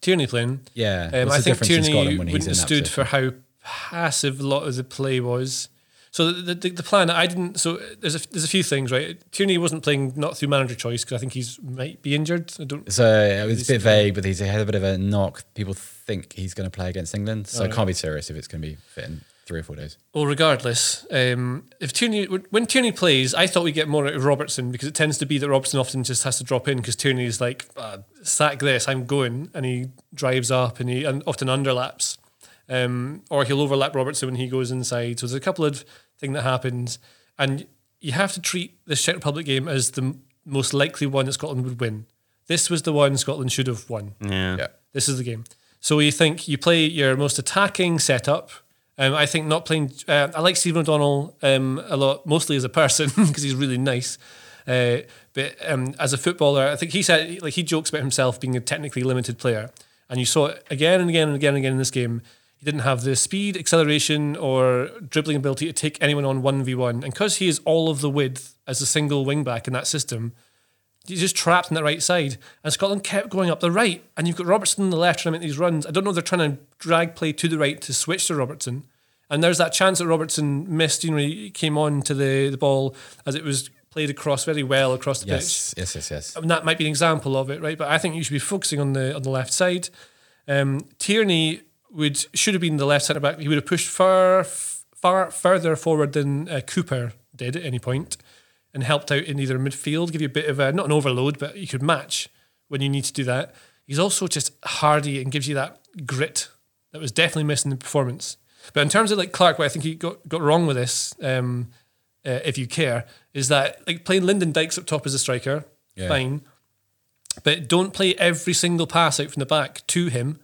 Tierney playing. Yeah, Um, what's I the think Tierney Scotland when he's wouldn't stood for how passive a lot of the play was. So the, the, the plan, I didn't. So there's a, there's a few things, right? Tierney wasn't playing not through manager choice because I think he's might be injured. I don't. So it was a bit vague, but he's had a bit of a knock. People think he's going to play against England, so it can't be serious if it's going to be fit in three or four days. Well, regardless, um, if Tierney when Tierney plays, I thought we get more out of Robertson because it tends to be that Robertson often just has to drop in because Tierney is like uh, sack this, I'm going, and he drives up and he and often underlaps, um, or he'll overlap Robertson when he goes inside. So there's a couple of things that happens, and you have to treat this Czech Republic game as the m- most likely one that Scotland would win. This was the one Scotland should have won. Yeah. Yeah. This is the game. So you think you play your most attacking setup. Um, I think not playing. Uh, I like Stephen O'Donnell um, a lot, mostly as a person [LAUGHS] because he's really nice. Uh, but um, as a footballer, I think he said like he jokes about himself being a technically limited player, and you saw it again and again and again and again in this game. He didn't have the speed, acceleration, or dribbling ability to take anyone on one v one, and because he is all of the width as a single wing back in that system, He's just trapped on the right side. And Scotland kept going up the right. And you've got Robertson on the left trying to make these runs. I don't know if they're trying to drag play to the right to switch to Robertson. And there's that chance that Robertson missed, you know, he came on to the, the ball as it was played across very well across the pitch. Yes, yes, yes, yes. And that might be an example of it, right? But I think you should be focusing on the on the left side. Um, Tierney would should have been the left centre back. He would have pushed far far further forward than uh, Cooper did at any point, and helped out in either midfield, give you a bit of a not an overload, but you could match when you need to do that. He's also just hardy and gives you that grit that was definitely missing in the performance. But in terms of like Clarke, what I think he got, got wrong with this, um, uh, if you care, is that like playing Lyndon Dykes up top as a striker, Yeah. fine, but don't play every single pass out from the back to him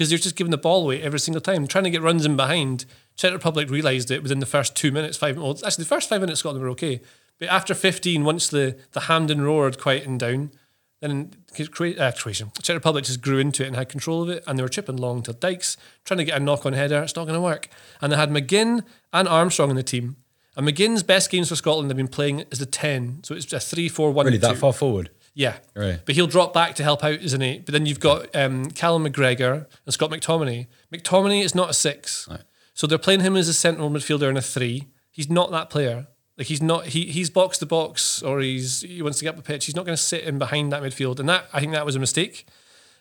because you're just giving the ball away every single time, trying to get runs in behind. Czech Republic realised it within the first two minutes, five. Well, actually, the first five minutes Scotland were okay, but after 15, once the the Hampden roared quieting down, then uh, Croatia, Czech Republic just grew into it and had control of it, and they were chipping long till Dykes trying to get a knock on header. It's not going to work, and they had McGinn and Armstrong in the team. And McGinn's best games for Scotland they've been playing as the 10, so it's a 3 4 1 Really, 2. that far forward? Yeah. Right. But he'll drop back to help out, isn't he? But then you've got um, Callum McGregor and Scott McTominay. McTominay is not a six. So they're playing him as a central midfielder and a three. He's not that player. Like he's not he he's box to box or he's he wants to get up the pitch. He's not going to sit in behind that midfield. And that I think that was a mistake.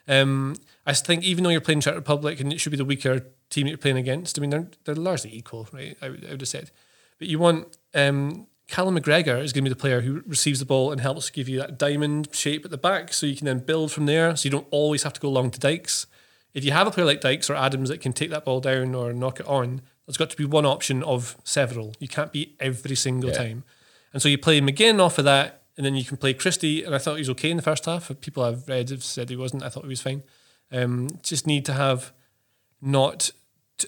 Um, I think even though you're playing Czech Republic and it should be the weaker team that you're playing against, I mean they're they're largely equal, right? I would, I would have said. But you want um, Callum McGregor is going to be the player who receives the ball and helps give you that diamond shape at the back, so you can then build from there. So you don't always have to go long to Dykes. If you have a player like Dykes or Adams that can take that ball down or knock it on, there's got to be one option of several. You can't be every single Yeah. time. And so you play McGinn off of that, and then you can play Christie. And I thought he was okay in the first half. People I've read have said he wasn't. I thought he was fine. Um, just need to have not.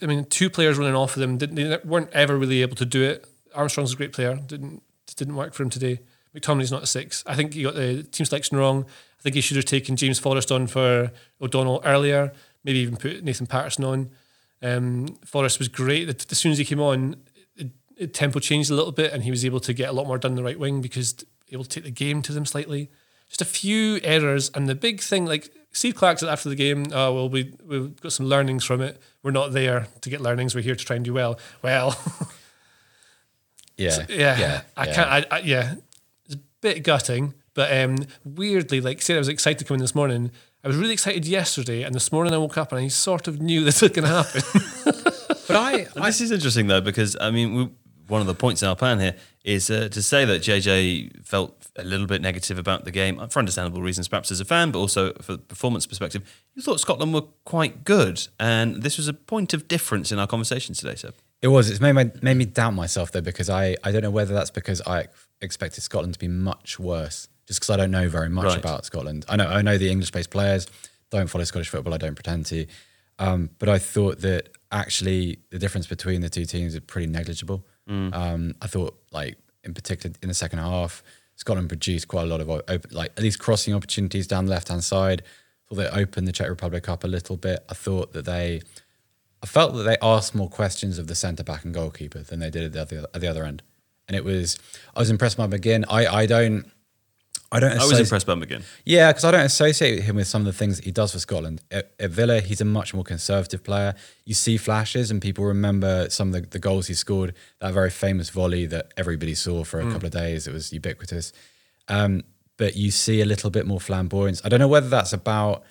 I mean, two players running off of them. Didn't, they weren't ever really able to do it. Armstrong's a great player. Didn't didn't work for him today. McTominay's not a six. I think he got the team selection wrong. I think he should have taken James Forrest on for O'Donnell earlier. Maybe even put Nathan Patterson on. Um, Forrest was great. As soon as he came on, it, it, tempo changed a little bit, and he was able to get a lot more done the right wing because able to take the game to them slightly. Just a few errors, and the big thing, like Steve Clarke said after the game, oh well, we we've got some learnings from it. We're not there to get learnings. We're here to try and do well. Well, [LAUGHS] Yeah. yeah, I yeah. can't. I, I, yeah, it's a bit gutting, but um, weirdly, like say, I was excited to come in this morning. I was really excited yesterday, and this morning I woke up and I sort of knew [LAUGHS] this was going to happen. [LAUGHS] But I, I this is interesting though because I mean we, one of the points in our plan here is uh, to say that JJ felt a little bit negative about the game for understandable reasons, perhaps as a fan, but also for performance perspective. You thought Scotland were quite good, and this was a point of difference in our conversation today, Seb. It was. It's made, my, made me doubt myself though because I, I don't know whether that's because I expected Scotland to be much worse just because I don't know very much Right. about Scotland. I know I know the English-based players. Don't follow Scottish football. I don't pretend to. Um, but I thought that actually the difference between the two teams is pretty negligible. Um, I thought like in particular in the second half, Scotland produced quite a lot of open, like at least crossing opportunities down the left-hand side. I Thought they opened the Czech Republic up a little bit. I thought that they I felt that they asked more questions of the centre back and goalkeeper than they did at the other, at the other end. And it was, I was impressed by McGinn. I, I don't, I don't. I was impressed by McGinn. Yeah, because I don't associate him with some of the things that he does for Scotland. At, at Villa, he's a much more conservative player. You see flashes, and people remember some of the, the goals he scored. That very famous volley that everybody saw for a couple of days. It was ubiquitous. Um, but you see a little bit more flamboyance. I don't know whether that's about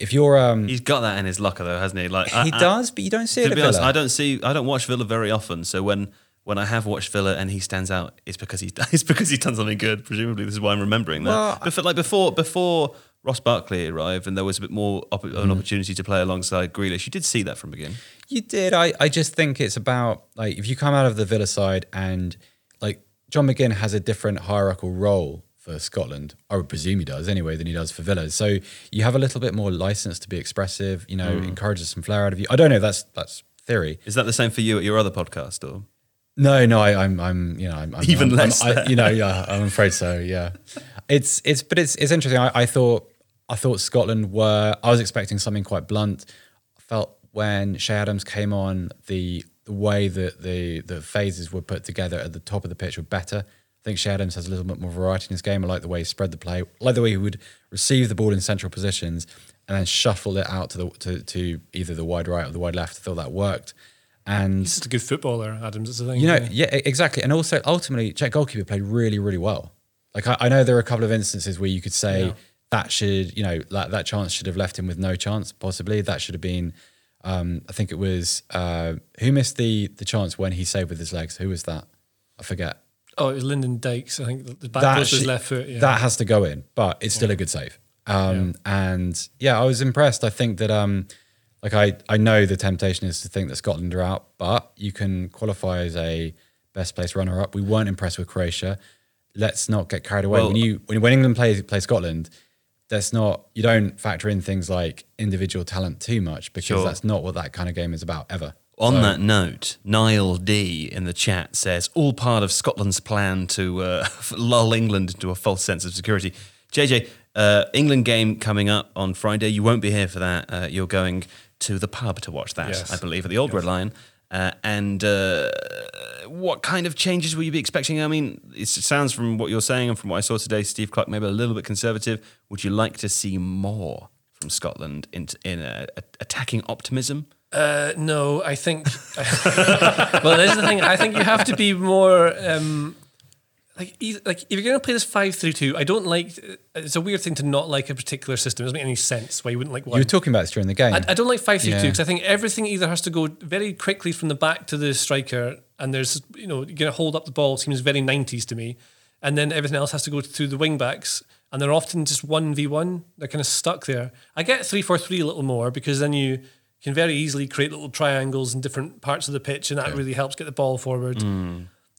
if you're. Um, He's got that in his locker though, hasn't he? Like he I- does, but you don't see it to be honest, I don't see. I don't watch Villa very often. So when when I have watched Villa and he stands out, it's because he's [LAUGHS] it's because he's done something good. Presumably, this is why I'm remembering that. Well, Before, like before before Ross Barkley arrived, and there was a bit more op- of Mm. an opportunity to play alongside Grealish. You did see that from begin. You did. I, I just think it's about like if you come out of the Villa side and like John McGinn has a different hierarchical role for Scotland. I would presume he does anyway than he does for Villa. So you have a little bit more license to be expressive. You know, hmm. encourages some flair out of you. I don't know. That's that's theory. Is that the same for you at your other podcast? Or No, no, I, I'm, I'm, you know, I'm, I'm Even I'm- less I, you know, yeah, I'm afraid so. Yeah, [LAUGHS] it's, it's, but it's, it's interesting. I, I thought, I thought Scotland were. I was expecting something quite blunt. I felt when Che Adams came on, the the way that the the phases were put together at the top of the pitch were better. I think Che Adams has a little bit more variety in his game. I like the way he spread the play. I like the way he would receive the ball in central positions and then shuffle it out to the to, to either the wide right or the wide left. I thought that worked. And He's just a good footballer, Adams. That's the thing. you know, yeah. yeah, exactly. And also, ultimately, Czech goalkeeper played really, really well. Like I, I know there are a couple of instances where you could say Yeah. that should, you know, that that chance should have left him with no chance. Possibly that should have been. Um, I think it was uh, who missed the the chance when he saved with his legs. Who was that? I forget. Oh, it was Lyndon Dykes. I think the- the back That was should- left foot. Yeah. That has to go in, but it's still a good save. Um, And yeah, I was impressed. I think that um, like I I know the temptation is to think that Scotland are out, but you can qualify as a best place runner up. We weren't impressed with Croatia. Let's not get carried away. Well- when you when, when England plays play Scotland, that's not you don't factor in things like individual talent too much because Sure. that's not what that kind of game is about ever. On So- that note, Niall D in the chat says, all part of Scotland's plan to uh, [LAUGHS] lull England into a false sense of security. JJ, uh, England game coming up on Friday. You won't be here for that. Uh, you're going to the pub to watch that, Yes. I believe, at the Old Red Lion. Uh, and uh, what kind of changes will you be expecting? I mean, it sounds from what you're saying and from what I saw today, Steve Clarke maybe a little bit conservative. Would you like to see more from Scotland in, in uh, attacking optimism? Uh, no, I think. [LAUGHS] well, this is the thing. I think you have to be more um, like like if you're going to play this five three two. I don't like. It's a weird thing to not like a particular system. It doesn't make any sense why you wouldn't like one. You were talking about this during the game. I, I don't like five three two because I think everything either has to go very quickly from the back to the striker, and there's you know you're going to hold up the ball seems very nineties to me, and then everything else has to go through the wing backs, and they're often just one v one. They're kind of stuck there. I get three four three a little more because then you can very easily create little triangles in different parts of the pitch, and that really helps get the ball forward.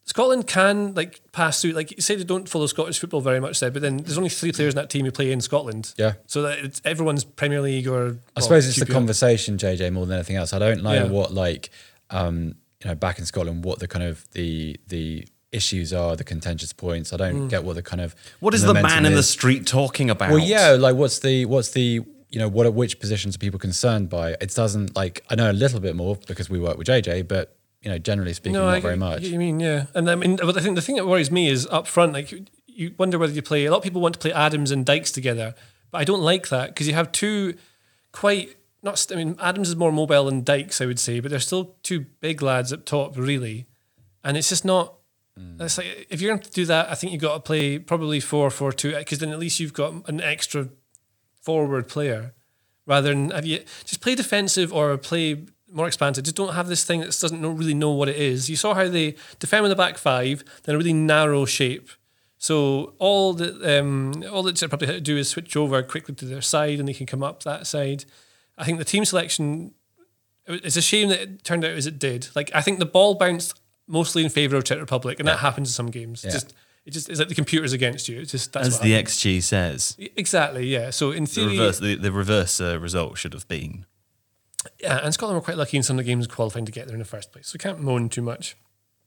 Scotland can like pass through. Like you say, they don't follow Scottish football very much there, but then there's only three players in that team who play in Scotland. Yeah. so that it's everyone's Premier League or. I suppose it's the conversation, conversation. JJ, more than anything else. I don't know Yeah. what like um, you know back in Scotland what the kind of the the issues are, the contentious points. I don't Mm. get what the kind of What is the momentum man in the street talking about? Well, yeah, like what's the what's the you know what are which positions are people concerned by? It doesn't like I know a little bit more because we work with JJ, but you know generally speaking, not I very much. You mean yeah, and I mean, but I think the thing that worries me is up front. Like you- you wonder whether you play. A lot of people want to play Adams and Dykes together, but I don't like that because you have two quite not. I mean, Adams is more mobile than Dykes, I would say, but they're still two big lads up top, really, and it's just not. Mm. It's like if you're going to do that, I think you've got to play probably four four two because then at least you've got an extra forward player rather than have you just play defensive or play more expansive. Just don't have this thing that doesn't know, really know what it is. You saw how they defend with the back five, then a really narrow shape. So all that um, all that Republic had to do is switch over quickly to their side, and they can come up that side. I think the team selection. It's a shame that it turned out as it did. Like I think the ball bounced mostly in favour of Czech Republic, and that happens in some games. Yeah. Just it just it's like the computer's against you. It's just that's as the happens. XG says, exactly yeah. So in the theory, reverse, the, the reverse uh, result should have been. Yeah, and Scotland were quite lucky in some of the games qualifying to get there in the first place. So we can't moan too much.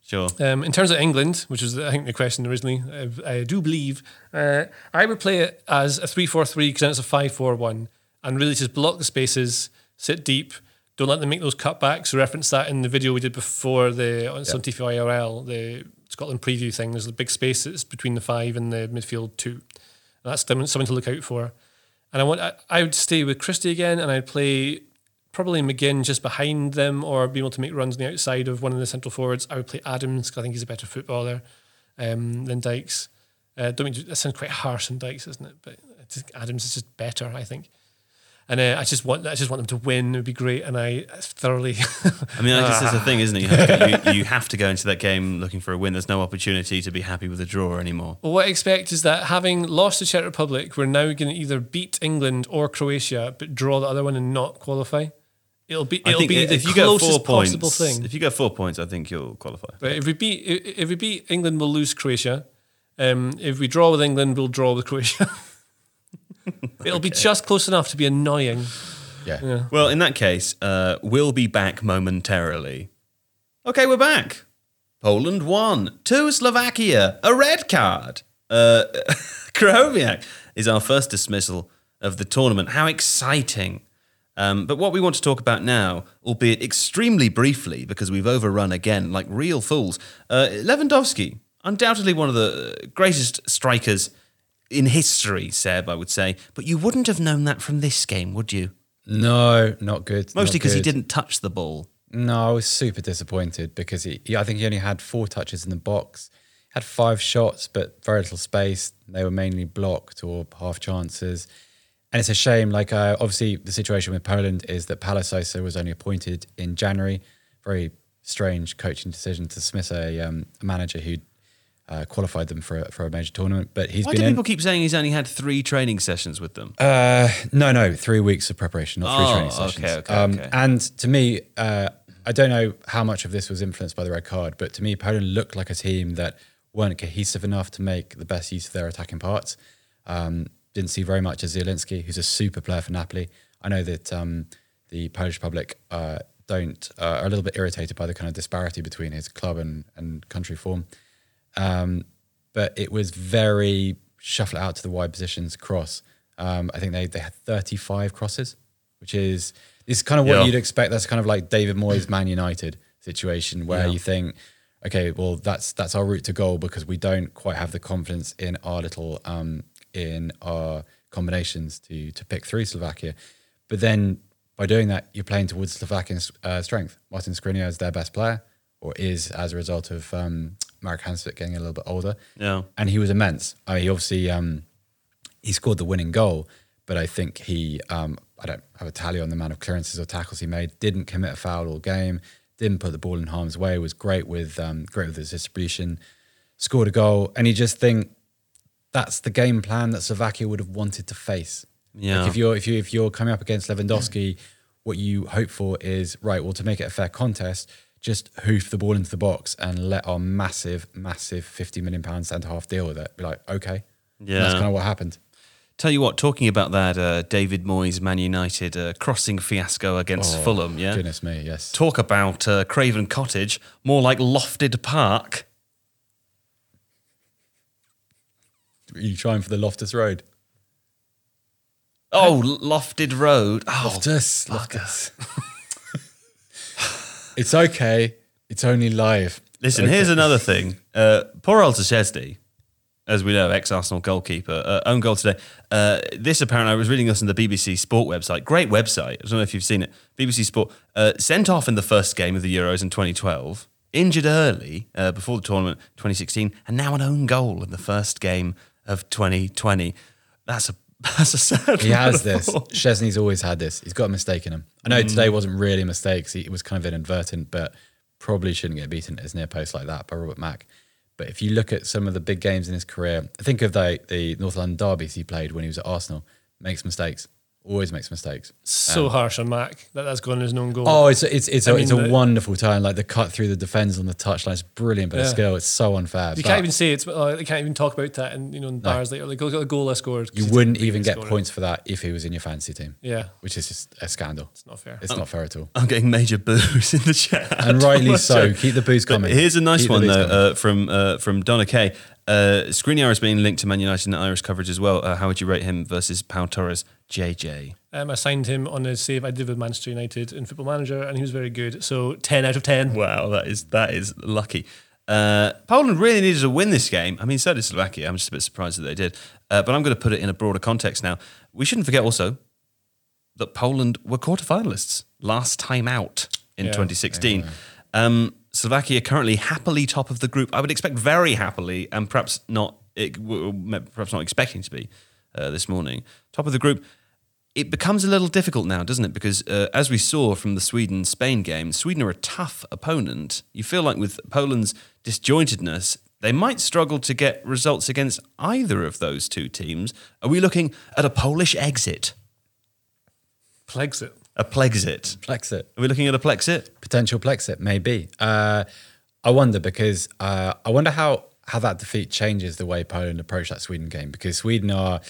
Sure. Um, in terms of England, which was I think the question originally, I, I do believe uh, I would play it as a three-four-three because then it's a five-four-one, and really just block the spaces, sit deep, don't let them make those cutbacks. Reference that in the video we did before the on some TFIRL, the Scotland preview thing. There's a big space that's between the five and the midfield two. That's something to look out for. And I want I, I would stay with Christie again, and I'd play probably McGinn just behind them, or be able to make runs on the outside of one of the central forwards. I would play Adams because I think he's a better footballer um, than Dykes. Uh, don't mean that sounds quite harsh on Dykes, isn't it? But Adams is just better, I think. And uh, I just want I just want them to win. It would be great, and I thoroughly. [LAUGHS] I mean, I guess that's the thing, isn't it? You have, to, you, you have to go into that game looking for a win. There's no opportunity to be happy with a draw anymore. Well, what I expect is that having lost to Czech Republic, we're now going to either beat England or Croatia, but draw the other one and not qualify. It'll be it'll be the if you go closest four points, possible thing. if you go four points, I think you'll qualify. Right, if we beat if we beat England, we'll lose Croatia. Um, if we draw with England, we'll draw with Croatia. [LAUGHS] [LAUGHS] It'll be just close enough to be annoying. yeah. Well, in that case, uh, we'll be back momentarily. Okay, we're back. Poland won. To Slovakia. A red card. Uh, [LAUGHS] Krychowiak is our first dismissal of the tournament. How exciting. Um, but what we want to talk about now, albeit extremely briefly, because we've overrun again like real fools, uh, Lewandowski, undoubtedly one of the greatest strikers in history, Seb, I would say. But you wouldn't have known that from this game, would you? No, not good. Mostly because he didn't touch the ball. No, I was super disappointed because he, he- I think he only had four touches in the box. Had five shots, but very little space. They were mainly blocked or half chances. And it's a shame. Like, uh, obviously, the situation with Poland is that Paulo was only appointed in January. Very strange coaching decision to dismiss a, um, a manager who uh, qualified them for a, for a major tournament. But he's Why been do in. people keep saying he's only had three training sessions with them? Uh, no, no, three weeks of preparation, not three Oh, training sessions. okay, okay, um, okay. And to me, uh, I don't know how much of this was influenced by the red card, but to me, Poland looked like a team that weren't cohesive enough to make the best use of their attacking parts. Um, didn't see very much of Zielinski, who's a super player for Napoli. I know that um, the Polish public uh, don't uh, are a little bit irritated by the kind of disparity between his club and, and country form. Um, but it was very shuffle it out to the wide positions cross. Um, I think they, they had 35 crosses, which is is kind of what Yeah. you'd expect. That's kind of like David Moyes' Man United situation, where you think, okay, well that's that's our route to goal because we don't quite have the confidence in our little um, in our combinations to to pick through Slovakia. But then by doing that, you're playing towards Slovakian uh, strength. Martin Skriniar is their best player, or is as a result of um, Marek Hamsik getting a little bit older. Yeah. and he was immense. I mean, he obviously um, he scored the winning goal, but I think he um, I don't have a tally on the amount of clearances or tackles he made. Didn't commit a foul all game. Didn't put the ball in harm's way. Was great with um, great with his distribution. Scored a goal, and you just think that's the game plan that Slovakia would have wanted to face. Yeah. Like if you're if you if you're coming up against Lewandowski, what you hope for is right. Well, to make it a fair contest, just hoof the ball into the box and let our massive, massive fifty million pound centre half deal with it. Be like, okay, And Yeah. that's kind of what happened. Tell you what, talking about that uh, David Moyes Man United uh, crossing fiasco against Oh, Fulham, yeah. Goodness me, yes. Talk about uh, Craven Cottage, more like Lofted Park. Are you trying for the Loftus Road? Oh, Lofted Road. Oh, Loftus, Loftus. [LAUGHS] it's okay. It's only live. Listen, Okay. here's another thing. Uh, poor old Szczesny, as we know, ex-Arsenal goalkeeper, uh, own goal today. Uh, this apparently, I was reading this on the BBC Sport website. Great website. I don't know if you've seen it. BBC Sport uh, sent off in the first game of the Euros in 2012, injured early uh, before the tournament 2016, and now an own goal in the first game of 2020. That's a [LAUGHS] that's a sad. He has this. Szczesny's always had this. He's got a mistake in him. I know today wasn't really a mistake. 'cause It was kind of inadvertent, but probably shouldn't get beaten at his near post like that by Robert Mak. But if you look at some of the big games in his career, think of the, the North London derbies he played when he was at Arsenal. Makes mistakes. Always makes mistakes. So harsh on Mak that that's gone as an own goal. Oh, it's it's it's, I a, it's a mean, the- wonderful time. Like the cut through the defenders on the touchline. It's brilliant but of Yeah. skill. It's so unfair. you but can't even say it's. Uh, they can't even talk about that, and you know, in bars like, like look at the goal I scored. 'cause you wouldn't even get score it. points for that if he was in your fantasy team. Yeah, Which is just a scandal. it's not fair. It's not fair at all. I'm getting major boos in the chat. And rightly so. joke. Keep the boos But coming. Here's a nice Keep one though uh, from uh, from Donna Kay. Uh, Skriniar is being linked to Man United in the Irish coverage as well. Uh, how would you rate him versus Pau Torres? JJ. Um, I signed him on a save I did with Manchester United in Football Manager, and he was very good. So ten out of ten. Wow, that is that is lucky. Uh, Poland really needed to win this game. I mean, so did Slovakia. I'm just a bit surprised that they did. Uh, but I'm going to put it in a broader context now. We shouldn't forget also that Poland were quarterfinalists last time out in Yeah. 2016. Um, Slovakia currently happily top of the group. I would expect very happily, and perhaps not, it, w- w- perhaps not expecting to be uh, this morning. Top of the group. It becomes a little difficult now, doesn't it? Because uh, as we saw from the Sweden Spain game, Sweden are a tough opponent. You feel like with Poland's disjointedness, they might struggle to get results against either of those two teams. Are we looking at a Polish exit? Plagues it. A plexit? Plexit. Are we looking at a plexit? Potential Plexit, maybe. Uh, I wonder because uh, I wonder how, how that defeat changes the way Poland approach that Sweden game because Sweden are,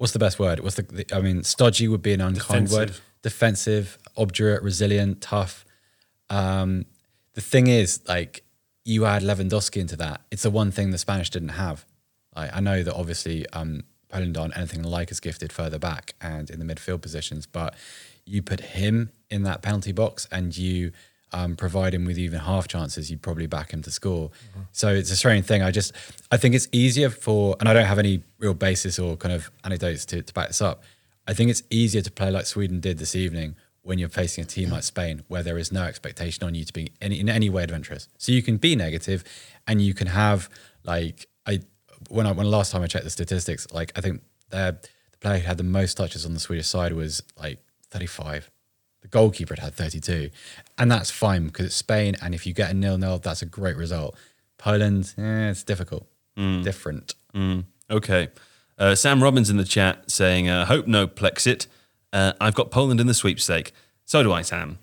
what's the best word? What's the, the I mean, stodgy would be an unkind word. Defensive. Defensive, obdurate, resilient, tough. Um, the thing is, like, you add Lewandowski into that. It's the one thing the Spanish didn't have. Like, I know that obviously um, Poland aren't anything like as gifted further back and in the midfield positions, but you put him in that penalty box and you um, provide him with even half chances, you'd probably back him to score. So it's a strange thing. I just, I think it's easier for, and I don't have any real basis or kind of anecdotes to, to back this up. I think it's easier to play like Sweden did this evening when you're facing a team like Spain, where there is no expectation on you to be any, in any way adventurous. So you can be negative, and you can have like I when I when last time I checked the statistics, like I think the player who had the most touches on the Swedish side was like 35. The goalkeeper had had 32, and that's fine because it's Spain. And if you get a nil nil, that's a great result. Poland, eh, it's difficult. different. Okay. Uh, Sam Robbins in the chat saying, uh, hope no Plexit. Uh, I've got Poland in the sweepstake. So do I, Sam.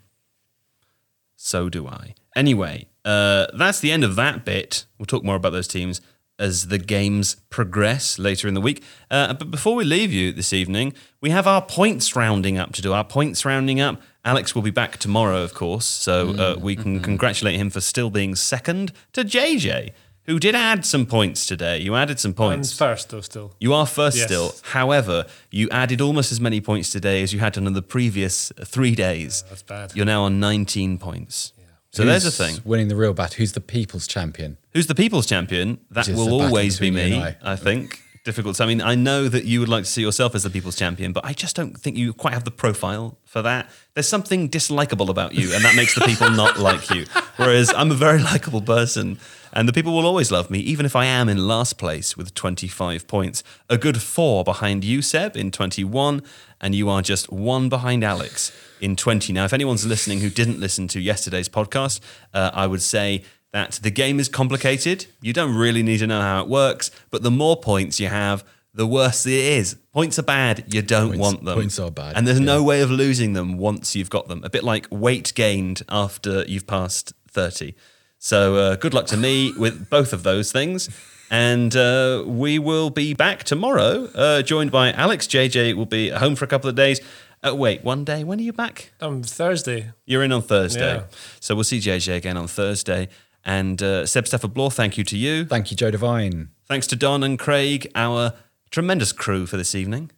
So do I. Anyway, uh, that's the end of that bit. We'll talk more about those teams as the games progress later in the week. Uh, but before we leave you this evening, we have our points rounding up to do. Our points rounding up. Alex will be back tomorrow, of course, so uh, we can congratulate him for still being second to JJ, who did add some points today. You added some points. first, though, still. You are first Yes. still. However, you added almost as many points today as you had in the previous three days. that's bad. You're now on 19 points. So there's a thing. Winning the real bat. Who's the people's champion? Who's the people's champion? That will always be me, and I think. Difficult. I mean, I know that you would like to see yourself as the people's champion, but I just don't think you quite have the profile for that. There's something dislikable about you, and that makes the people not [LAUGHS] like you. Whereas I'm a very [LAUGHS] likable person, and the people will always love me, even if I am in last place with 25 points. A good four behind you, Seb, in 21, and you are just one behind Alex in 20. Now, if anyone's listening who didn't listen to yesterday's podcast, uh, I would say that the game is complicated. You don't really need to know how it works, but the more points you have, the worse it is. Points are bad. You don't Points- want them. points are bad, And there's yeah. no way of losing them once you've got them. A bit like weight gained after you've passed 30. So uh, good luck to me with both of those things. And uh, we will be back tomorrow, uh, joined by Alex. JJ will be home for a couple of days. Uh, wait, one day. When are you back? Um, Thursday. You're in on Thursday. Yeah. So we'll see JJ again on Thursday. And uh, Seb Stafford Bloor, thank you to you. Thank you, Joe Devine. Thanks to Don and Craig, our tremendous crew for this evening.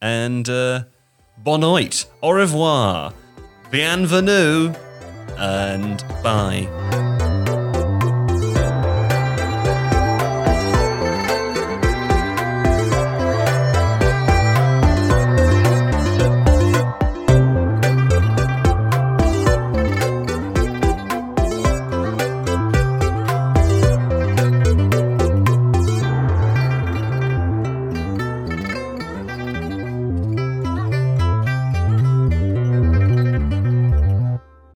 And uh, bon oit, au revoir, bienvenue, and bye.